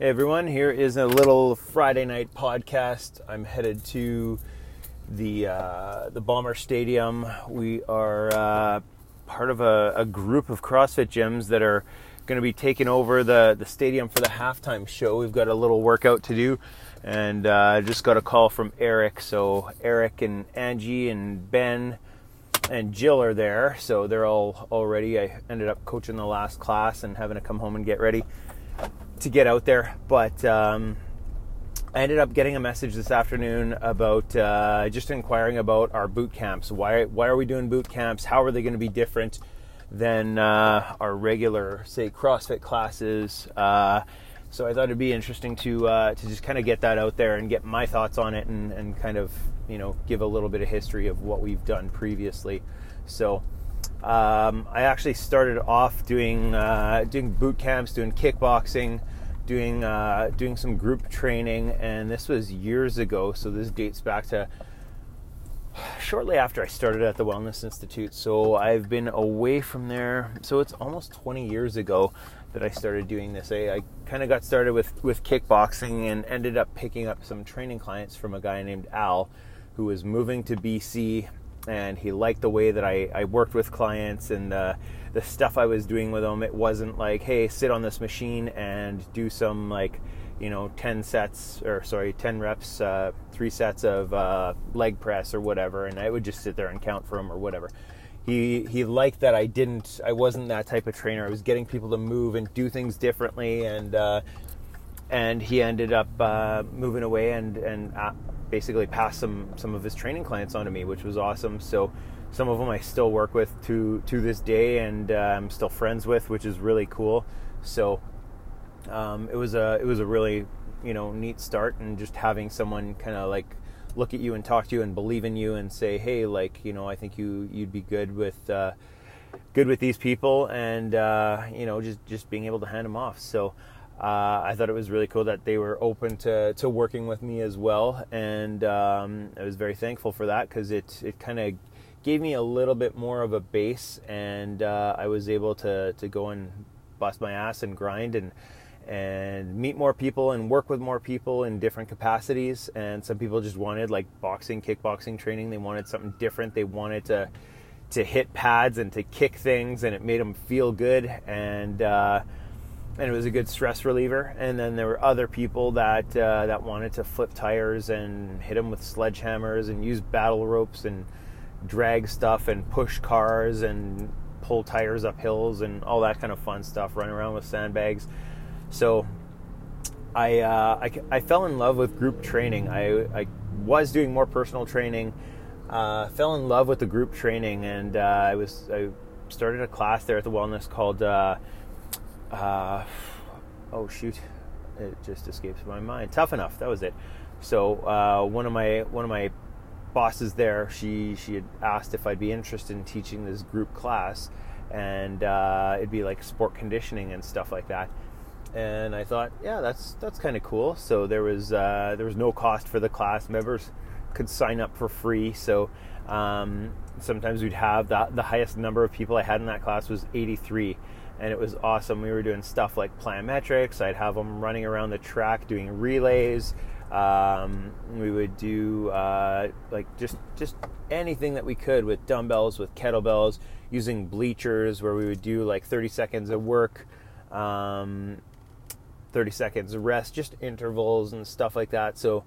Hey everyone, here is a little Friday night podcast. I'm headed to the uh, the Bomber Stadium. We are uh, part of a, a, group of CrossFit gyms that are going to be taking over the, the stadium for the halftime show. We've got a little workout to do, and uh, I just got a call from Eric. So Eric and Angie and Ben and Jill are there, so they're all all ready. I ended up coaching the last class and having to come home and get ready to get out there. But um, I ended up getting a message this afternoon about uh, just inquiring about our boot camps. Why why are we doing boot camps? How are they going to be different than uh, our regular, say, CrossFit classes? Uh, so I thought it'd be interesting to uh, to just kind of get that out there and get my thoughts on it and, and kind of you know give a little bit of history of what we've done previously. So. Um, I actually started off doing uh, doing boot camps, doing kickboxing, doing uh, doing some group training, and this was years ago. So this dates back to shortly after I started at the Wellness Institute. So I've been away from there. So it's almost 20 years ago that I started doing this. I, I kind of got started with with kickboxing and ended up picking up some training clients from a guy named Al, who was moving to BC and he liked the way that I, I worked with clients and the, the stuff I was doing with them. It wasn't like, hey, sit on this machine and do some like, you know, 10 sets or sorry, 10 reps, uh, three sets of uh, leg press or whatever, and I would just sit there and count for him or whatever. He he liked that I didn't, I wasn't that type of trainer. I was getting people to move and do things differently, and uh, and he ended up uh, moving away and and uh, basically passed some some of his training clients on to me, which was awesome. So some of them I still work with to to this day, and uh, I'm still friends with, which is really cool. So um, it was a it was a really you know neat start, and just having someone kind of like look at you and talk to you and believe in you and say, hey, like you know, I think you you'd be good with. Uh, good with these people and uh, you know just just being able to hand them off so uh, I thought it was really cool that they were open to, to working with me as well, and um, I was very thankful for that because it it kind of gave me a little bit more of a base, and uh, I was able to to go and bust my ass and grind and and meet more people and work with more people in different capacities. And some people just wanted like boxing, kickboxing training. They wanted something different. They wanted to to hit pads and to kick things, and it made them feel good and. Uh, and it was a good stress reliever. And then there were other people that uh, that wanted to flip tires and hit them with sledgehammers and use battle ropes and drag stuff and push cars and pull tires up hills and all that kind of fun stuff. Running around with sandbags. So I uh, I, I, fell in love with group training. I, I was doing more personal training. Uh, fell in love with the group training, and uh, I was I started a class there at the Wellness called uh, oh shoot, it just escapes my mind. Tough enough. That was it. So uh, one of my one of my bosses there, she she had asked if I'd be interested in teaching this group class, and uh, it'd be like sport conditioning and stuff like that. And I thought, yeah, that's that's kind of cool. So there was uh, there was no cost for the class. Members could sign up for free. So um, sometimes we'd have the highest number of people I had in that class was 83 and it was awesome. We were doing stuff like plyometrics. I'd have them running around the track doing relays. Um, we would do uh, like just just anything that we could with dumbbells, with kettlebells, using bleachers, where we would do like 30 seconds of work, um, 30 seconds of rest, just intervals and stuff like that. So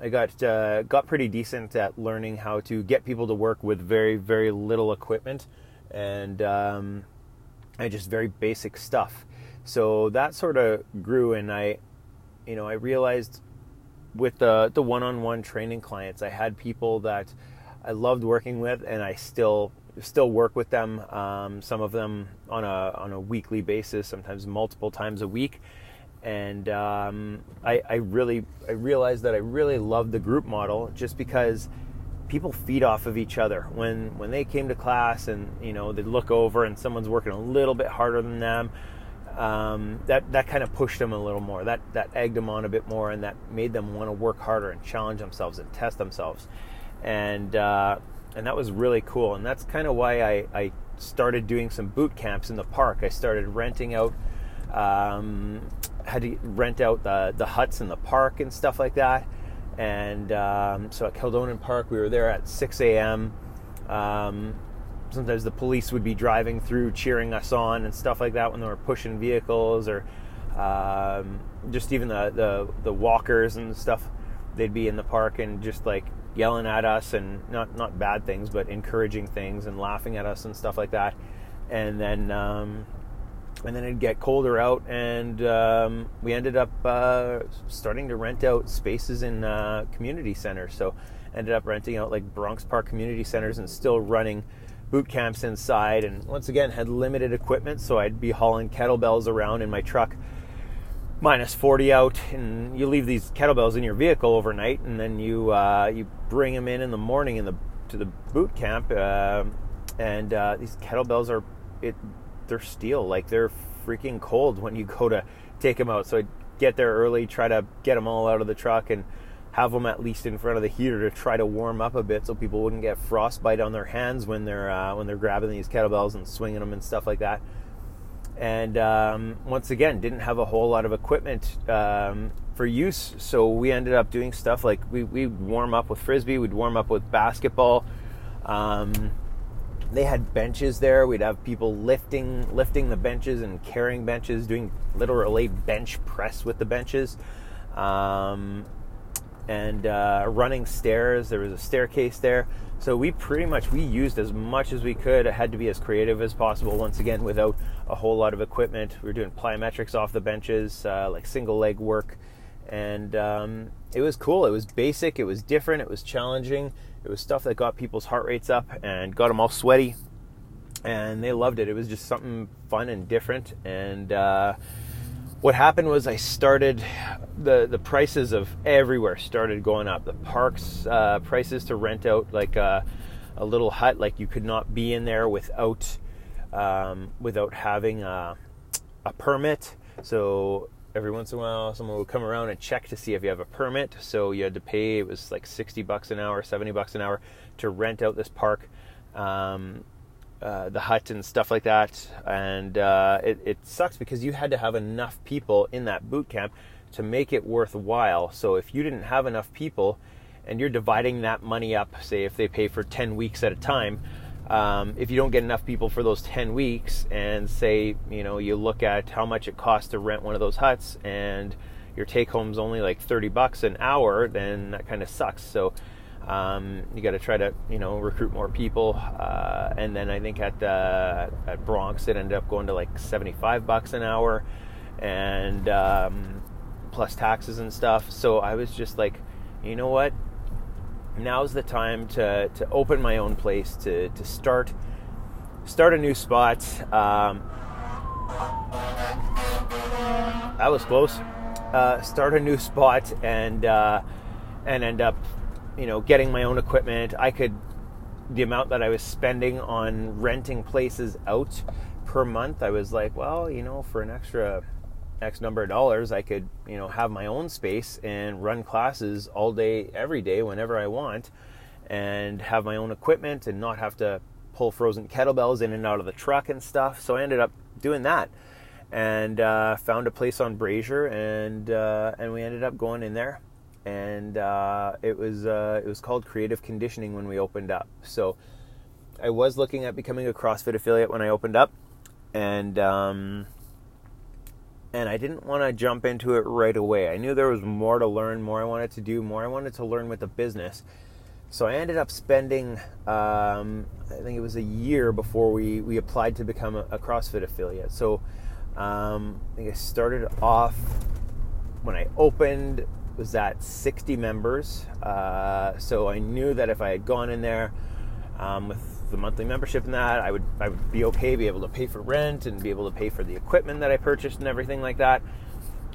I got uh, got pretty decent at learning how to get people to work with very very little equipment, and um, and just very basic stuff. So that sort of grew, and I, you know, I realized with the the one-on-one training clients, I had people that I loved working with, and I still still work with them. Um, some of them on a on a weekly basis, sometimes multiple times a week. And um, I, I really I realized that I really loved the group model just because people feed off of each other. When when they came to class and you know they look over and someone's working a little bit harder than them, um, that that kind of pushed them a little more. That that egged them on a bit more, and that made them want to work harder and challenge themselves and test themselves. And uh, and that was really cool. And that's kind of why I, I started doing some boot camps in the park. I started renting out. Um, had to rent out the the huts in the park and stuff like that. And um, so at Kildonan Park, we were there at 6 a.m. Um, sometimes the police would be driving through, cheering us on and stuff like that when they were pushing vehicles, or um, just even the, the the walkers and stuff. They'd be in the park and just like yelling at us and not not bad things, but encouraging things and laughing at us and stuff like that. And then um, and then it'd get colder out, and um, we ended up uh, starting to rent out spaces in uh, community centers. So, ended up renting out like Bronx Park community centers and still running boot camps inside. And once again, had limited equipment, so I'd be hauling kettlebells around in my truck, minus 40 out, and you leave these kettlebells in your vehicle overnight, and then you uh, you bring them in in the morning in the to the boot camp, uh, and uh, these kettlebells are it they're steel. Like they're freaking cold when you go to take them out. So I get there early, try to get them all out of the truck, and have them at least in front of the heater to try to warm up a bit, so people wouldn't get frostbite on their hands when they're uh, when they're grabbing these kettlebells and swinging them and stuff like that. And um, once again, didn't have a whole lot of equipment um, for use, so we ended up doing stuff like we we warm up with frisbee, we'd warm up with basketball. Um, they had benches there. We'd have people lifting lifting the benches and carrying benches, doing literally bench press with the benches, um, and uh, running stairs. There was a staircase there, so we pretty much we used as much as we could. It had to be as creative as possible. Once again, without a whole lot of equipment, we were doing plyometrics off the benches, uh, like single leg work, and um, it was cool. It was basic. It was different. It was challenging it was stuff that got people's heart rates up and got them all sweaty, and they loved it. It was just something fun and different. And uh, what happened was I started the the prices of everywhere started going up. The parks uh, prices to rent out like a, a, little hut, like you could not be in there without um, without having a, a permit. So every once in a while someone would come around and check to see if you have a permit. So you had to pay it was like 60 bucks an hour 70 bucks an hour to rent out this park um, uh, the hut and stuff like that. And uh, it, it, sucks because you had to have enough people in that boot camp to make it worthwhile. So if you didn't have enough people and you're dividing that money up say if they pay for 10 weeks at a time um, if you don't get enough people for those 10 weeks and say you know you look at how much it costs to rent one of those huts and your take home's only like 30 bucks an hour then that kind of sucks. So um, you got to try to you know recruit more people. Uh, and then i think at uh, at bronx it ended up going to like 75 bucks an hour and um, plus taxes and stuff. So i was just like you know what now's the time to, to open my own place, to, to start start a new spot. Um, that was close. Uh, start a new spot and uh, and end up, you know, getting my own equipment. I could the amount that I was spending on renting places out per month. I was like, well, you know, for an extra X number of dollars, I could, you know, have my own space and run classes all day, every day, whenever I want, and have my own equipment and not have to pull frozen kettlebells in and out of the truck and stuff. So I ended up doing that, and uh, found a place on Brazier, and uh, and we ended up going in there, and uh, it was uh, it was called Creative Conditioning when we opened up. So I was looking at becoming a CrossFit affiliate when I opened up, and um, and I didn't want to jump into it right away. I knew there was more to learn, more I wanted to do, more I wanted to learn with the business. So I ended up spending, um, I think it was a year before we, we applied to become a, a CrossFit affiliate. So um, I think I started off when I opened was at 60 members. Uh, so I knew that if I had gone in there um, with the monthly membership and that, I would I would be okay, be able to pay for rent and be able to pay for the equipment that I purchased and everything like that.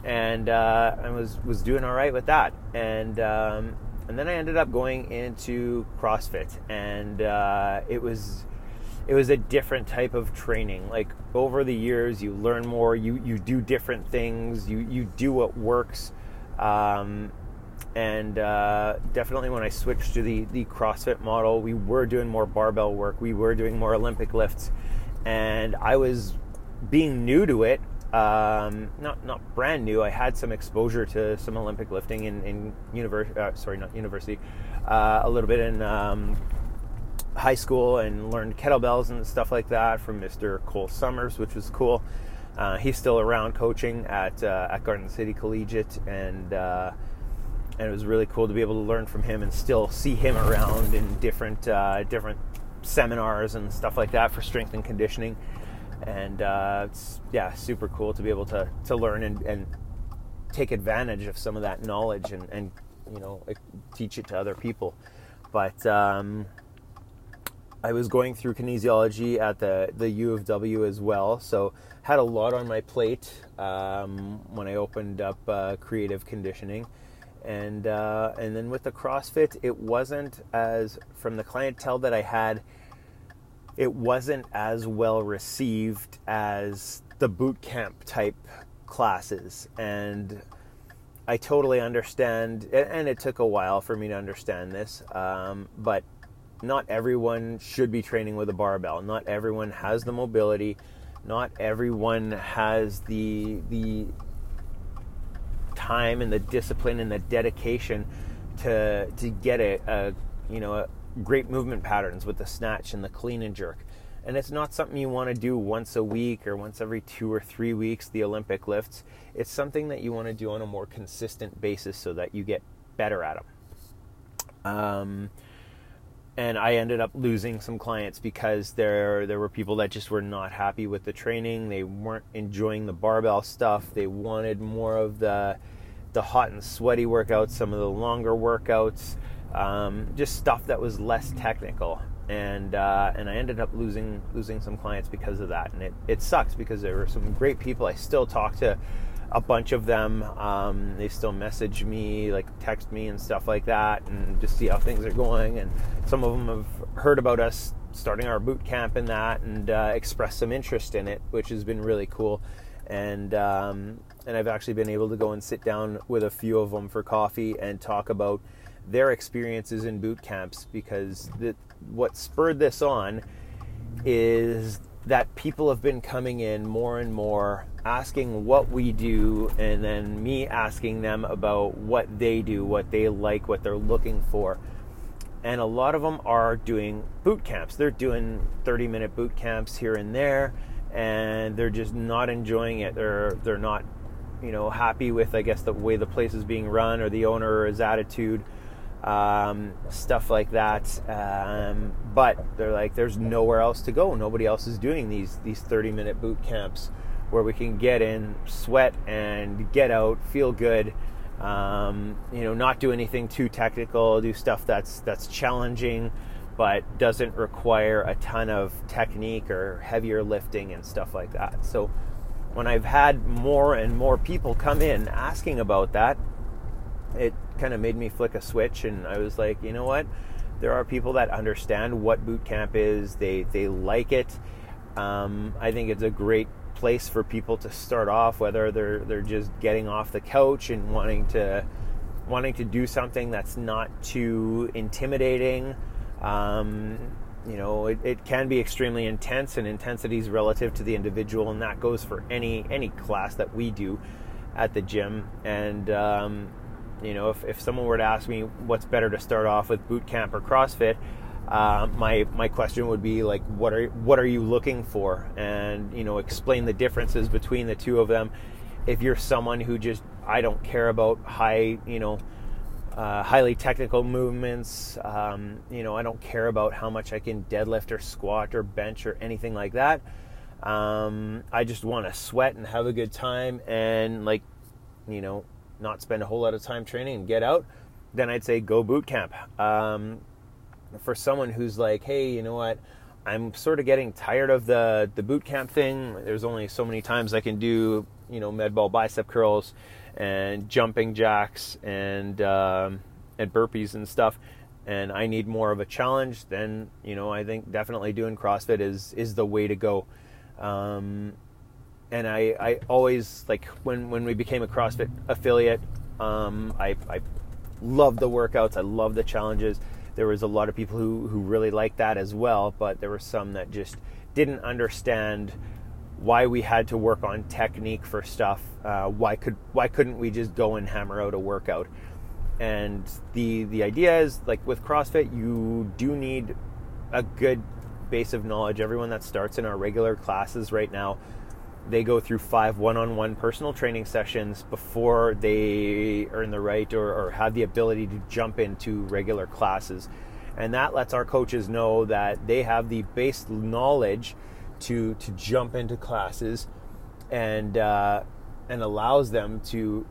And uh, I was was doing all right with that. And um, and then I ended up going into CrossFit, and uh, it was it was a different type of training. Like over the years, you learn more. You you do different things. You you do what works. Um, and uh, definitely when I switched to the the CrossFit model, we were doing more barbell work, we were doing more Olympic lifts, and I was being new to it. um, not not brand new. I had some exposure to some Olympic lifting in, in university. Uh, sorry, not university. Uh, a little bit in um, high school and learned kettlebells and stuff like that from Mr. Cole Summers, which was cool. Uh, he's still around coaching at uh, at Garden City Collegiate, and uh, and it was really cool to be able to learn from him and still see him around in different uh, different seminars and stuff like that for strength and conditioning. And uh, it's yeah, super cool to be able to to learn and, and take advantage of some of that knowledge and, and you know teach it to other people. But um, I was going through kinesiology at the, the U of W as well, so had a lot on my plate um, when I opened up uh, creative conditioning, and uh, and then with the CrossFit, it wasn't as from the clientele that I had, it wasn't as well received as the boot camp type classes, and I totally understand, and it took a while for me to understand this, um, but not everyone should be training with a barbell. Not everyone has the mobility. Not everyone has the the time and the discipline and the dedication to to get a, a you know a great movement patterns with the snatch and the clean and jerk. And it's not something you want to do once a week or once every two or three weeks, the Olympic lifts. It's something that you want to do on a more consistent basis so that you get better at them. Um, and I ended up losing some clients because there there were people that just were not happy with the training. They weren't enjoying the barbell stuff. They wanted more of the the hot and sweaty workouts, some of the longer workouts, um, just stuff that was less technical. And uh, and I ended up losing losing some clients because of that. And it, it sucks because there were some great people. I still talk to a bunch of them. Um, they still message me, like text me and stuff like that, and just see how things are going. And some of them have heard about us starting our boot camp and that, and uh, expressed some interest in it, which has been really cool. And um, and I've actually been able to go and sit down with a few of them for coffee and talk about their experiences in boot camps because the, what spurred this on is that people have been coming in more and more asking what we do and then me asking them about what they do, what they like, what they're looking for. And a lot of them are doing boot camps. They're doing 30 minute boot camps here and there and they're just not enjoying it. They're they're not, you know, happy with I guess the way the place is being run or the owner or his attitude um, stuff like that. Um, but they're like, there's nowhere else to go. Nobody else is doing these these 30 minute boot camps where we can get in, sweat, and get out, feel good. Um, you know, not do anything too technical. Do stuff that's that's challenging, but doesn't require a ton of technique or heavier lifting and stuff like that. So when I've had more and more people come in asking about that, it kind of made me flick a switch and I was like, you know what? There are people that understand what boot camp is. They they like it. Um, I think it's a great place for people to start off, whether they're they're just getting off the couch and wanting to wanting to do something that's not too intimidating. Um, you know, it, it can be extremely intense, and intensity is relative to the individual, and that goes for any any class that we do at the gym. And um, you know, if, if someone were to ask me what's better to start off with boot camp or CrossFit, uh, my my question would be like, what are what are you looking for, and you know, explain the differences between the two of them. If you're someone who just I don't care about high, you know, uh, highly technical movements, um, you know, I don't care about how much I can deadlift or squat or bench or anything like that. Um, I just want to sweat and have a good time and like, you know, not spend a whole lot of time training and get out, then I'd say go boot camp. Um, for someone who's like, hey, you know what? I'm sort of getting tired of the the boot camp thing. There's only so many times I can do, you know, med ball bicep curls and jumping jacks and um, and burpees and stuff. And I need more of a challenge. Then you know, I think definitely doing CrossFit is is the way to go. Um, and I, I always like when when we became a CrossFit affiliate. Um, I, I love the workouts. I love the challenges. There was a lot of people who who really liked that as well, but there were some that just didn't understand why we had to work on technique for stuff. Uh, why could why couldn't we just go and hammer out a workout? And the the idea is like with CrossFit, you do need a good base of knowledge. Everyone that starts in our regular classes right now, they go through five one-on-one personal training sessions before they earn the right or, or have the ability to jump into regular classes. And that lets our coaches know that they have the base knowledge to to jump into classes and uh, and allows them to.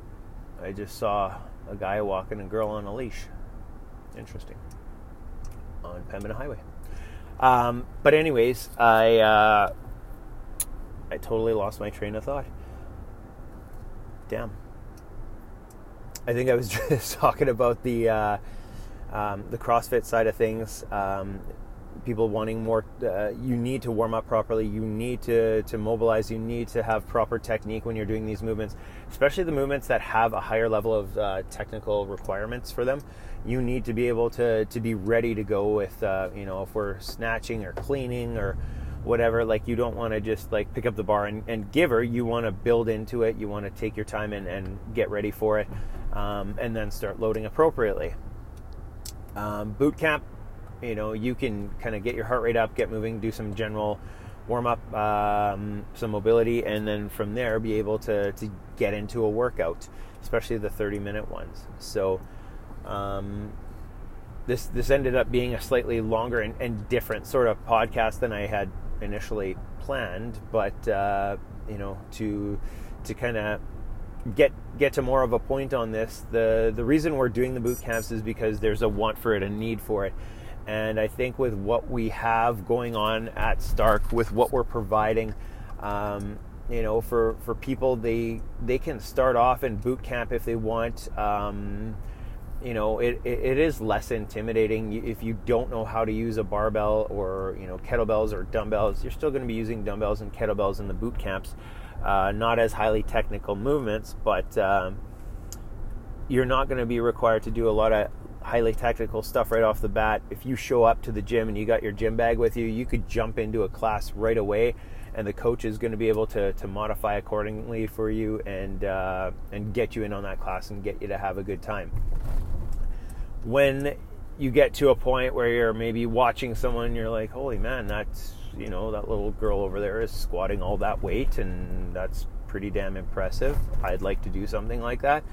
I just saw a guy walking a girl on a leash. Interesting. On Pembina Highway. Um, but anyways, I uh, I totally lost my train of thought. Damn. I think I was just talking about the uh, um, the CrossFit side of things. Um, people wanting more uh, you need to warm up properly you need to to mobilize you need to have proper technique when you're doing these movements especially the movements that have a higher level of uh, technical requirements for them. You need to be able to to be ready to go with uh, you know if we're snatching or cleaning or whatever like you don't want to just like pick up the bar and, and give her you want to build into it you want to take your time and, and get ready for it um, and then start loading appropriately. Um, boot camp you know you can kind of get your heart rate up get moving do some general warm up um, some mobility and then from there be able to, to get into a workout especially the 30 minute ones. So um, this this ended up being a slightly longer and, and, different sort of podcast than I had initially planned but uh, you know to to kind of get get to more of a point on this the the reason we're doing the boot camps is because there's a want for it a need for it and I think with what we have going on at Stark, with what we're providing, um, you know, for, for people, they they can start off in boot camp if they want. Um, you know, it, it, it is less intimidating if you don't know how to use a barbell or you know kettlebells or dumbbells. You're still going to be using dumbbells and kettlebells in the boot camps. Uh, not as highly technical movements, but um, you're not going to be required to do a lot of highly technical stuff right off the bat. If you show up to the gym and you got your gym bag with you, you could jump into a class right away, and the coach is going to be able to, to modify accordingly for you and uh, and get you in on that class and get you to have a good time. When you get to a point where you're maybe watching someone, you're like, "Holy man, that's you know that little girl over there is squatting all that weight, and that's pretty damn impressive. I'd like to do something like that."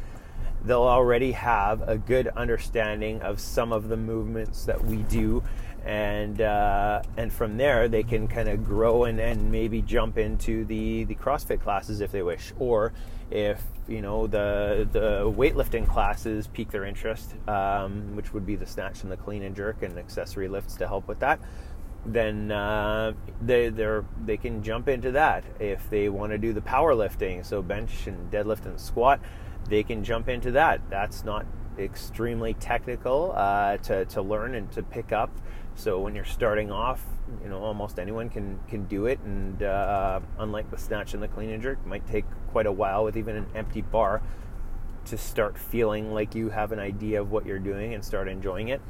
They'll already have a good understanding of some of the movements that we do and uh, and from there they can kind of grow and, and maybe jump into the the CrossFit classes if they wish, or if you know the the weightlifting classes pique their interest, um, which would be the snatch and the clean and jerk and accessory lifts to help with that. Then uh, they they they can jump into that if they want to do the powerlifting, so bench and deadlift and squat they can jump into that. That's not extremely technical uh, to, to learn and to pick up. So when you're starting off, you know almost anyone can can do it. And uh, unlike the snatch and the clean and jerk, might take quite a while with even an empty bar to start feeling like you have an idea of what you're doing and start enjoying it.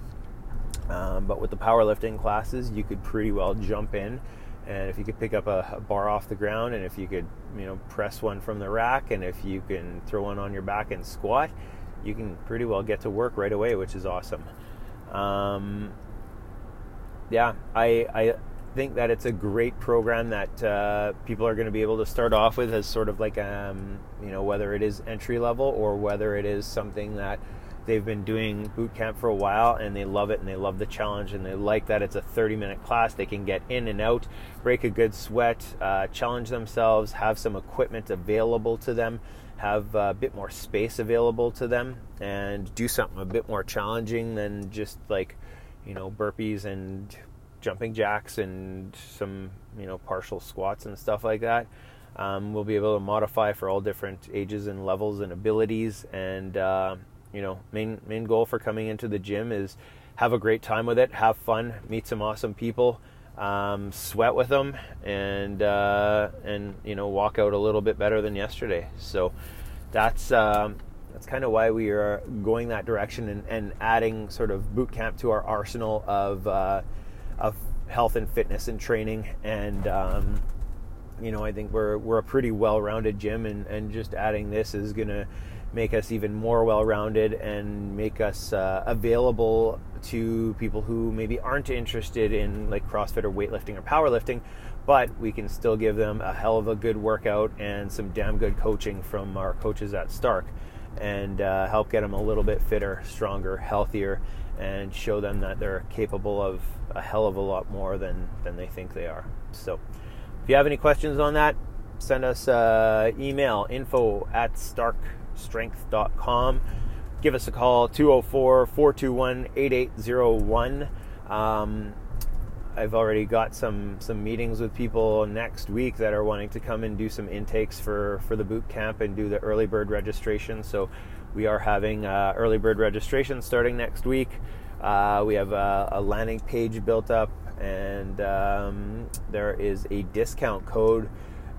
Um, but with the powerlifting classes, you could pretty well jump in and if you could pick up a, a, bar off the ground and if you could you know press one from the rack and if you can throw one on your back and squat you can pretty well get to work right away which is awesome. Um, yeah I, I think that it's a great program that uh, people are going to be able to start off with as sort of like um, you know whether it is entry level or whether it is something that they've been doing boot camp for a while and they love it and they love the challenge and they like that it's a 30 minute class. They can get in and out break a good sweat uh, challenge themselves have some equipment available to them have a bit more space available to them and do something a bit more challenging than just like you know burpees and jumping jacks and some you know partial squats and stuff like that. Um, we'll be able to modify for all different ages and levels and abilities and uh, you know, main main goal for coming into the gym is have a great time with it, have fun, meet some awesome people, um, sweat with them, and uh, and you know walk out a little bit better than yesterday. So that's um, that's kind of why we are going that direction and, and, adding sort of boot camp to our arsenal of uh, of health and fitness and training and um, you know, I think we're we're a pretty well-rounded gym, and and just adding this is gonna make us even more well-rounded and make us uh, available to people who maybe aren't interested in like CrossFit or weightlifting or powerlifting, but we can still give them a hell of a good workout and some damn good coaching from our coaches at Stark, and uh, help get them a little bit fitter, stronger, healthier, and show them that they're capable of a hell of a lot more than than they think they are. So, if you have any questions on that, send us uh, email info at starkstrength.com. Give us a call 204 421 8801. Um, I've already got some some meetings with people next week that are wanting to come and do some intakes for for the boot camp and do the early bird registration. So we are having uh, early bird registration starting next week. Uh, we have a, a, landing page built up, and um, there is a discount code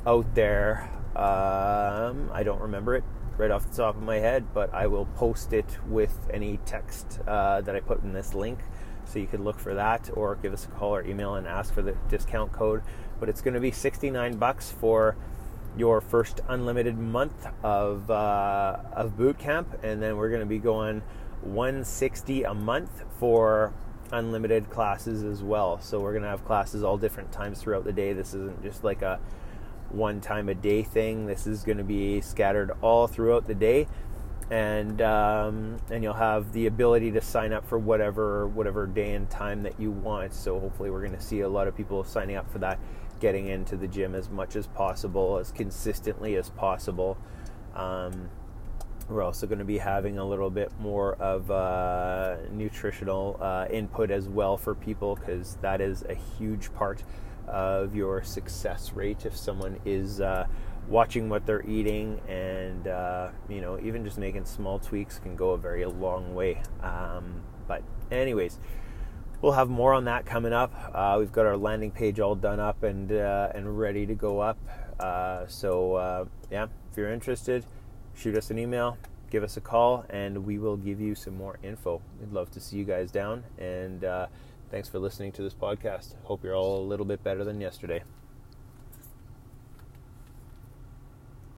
out there. Um, I don't remember it right off the top of my head, but I will post it with any text uh, that I put in this link. So you could look for that or give us a call or email and ask for the discount code. But it's going to be 69 bucks for your first unlimited month of, uh, of boot camp. And then we're going to be going 160 a month for unlimited classes as well. So we're going to have classes all different times throughout the day. This isn't just like a one time a day thing. This is going to be scattered all throughout the day and um, and you'll have the ability to sign up for whatever whatever day and time that you want. So hopefully, we're going to see a lot of people signing up for that, getting into the gym as much as possible, as consistently as possible. Um, we're also going to be having a little bit more of uh, nutritional uh, input as well for people because that is a huge part of your success rate if someone is uh, watching what they're eating and uh, you know even just making small tweaks can go a very long way. Um, but anyways we'll have more on that coming up. Uh, we've got our landing page all done up and uh, and ready to go up. Uh, so uh, yeah if you're interested shoot us an email give us a call and we will give you some more info. We'd love to see you guys down and thanks for listening to this podcast. Hope you're all a little bit better than yesterday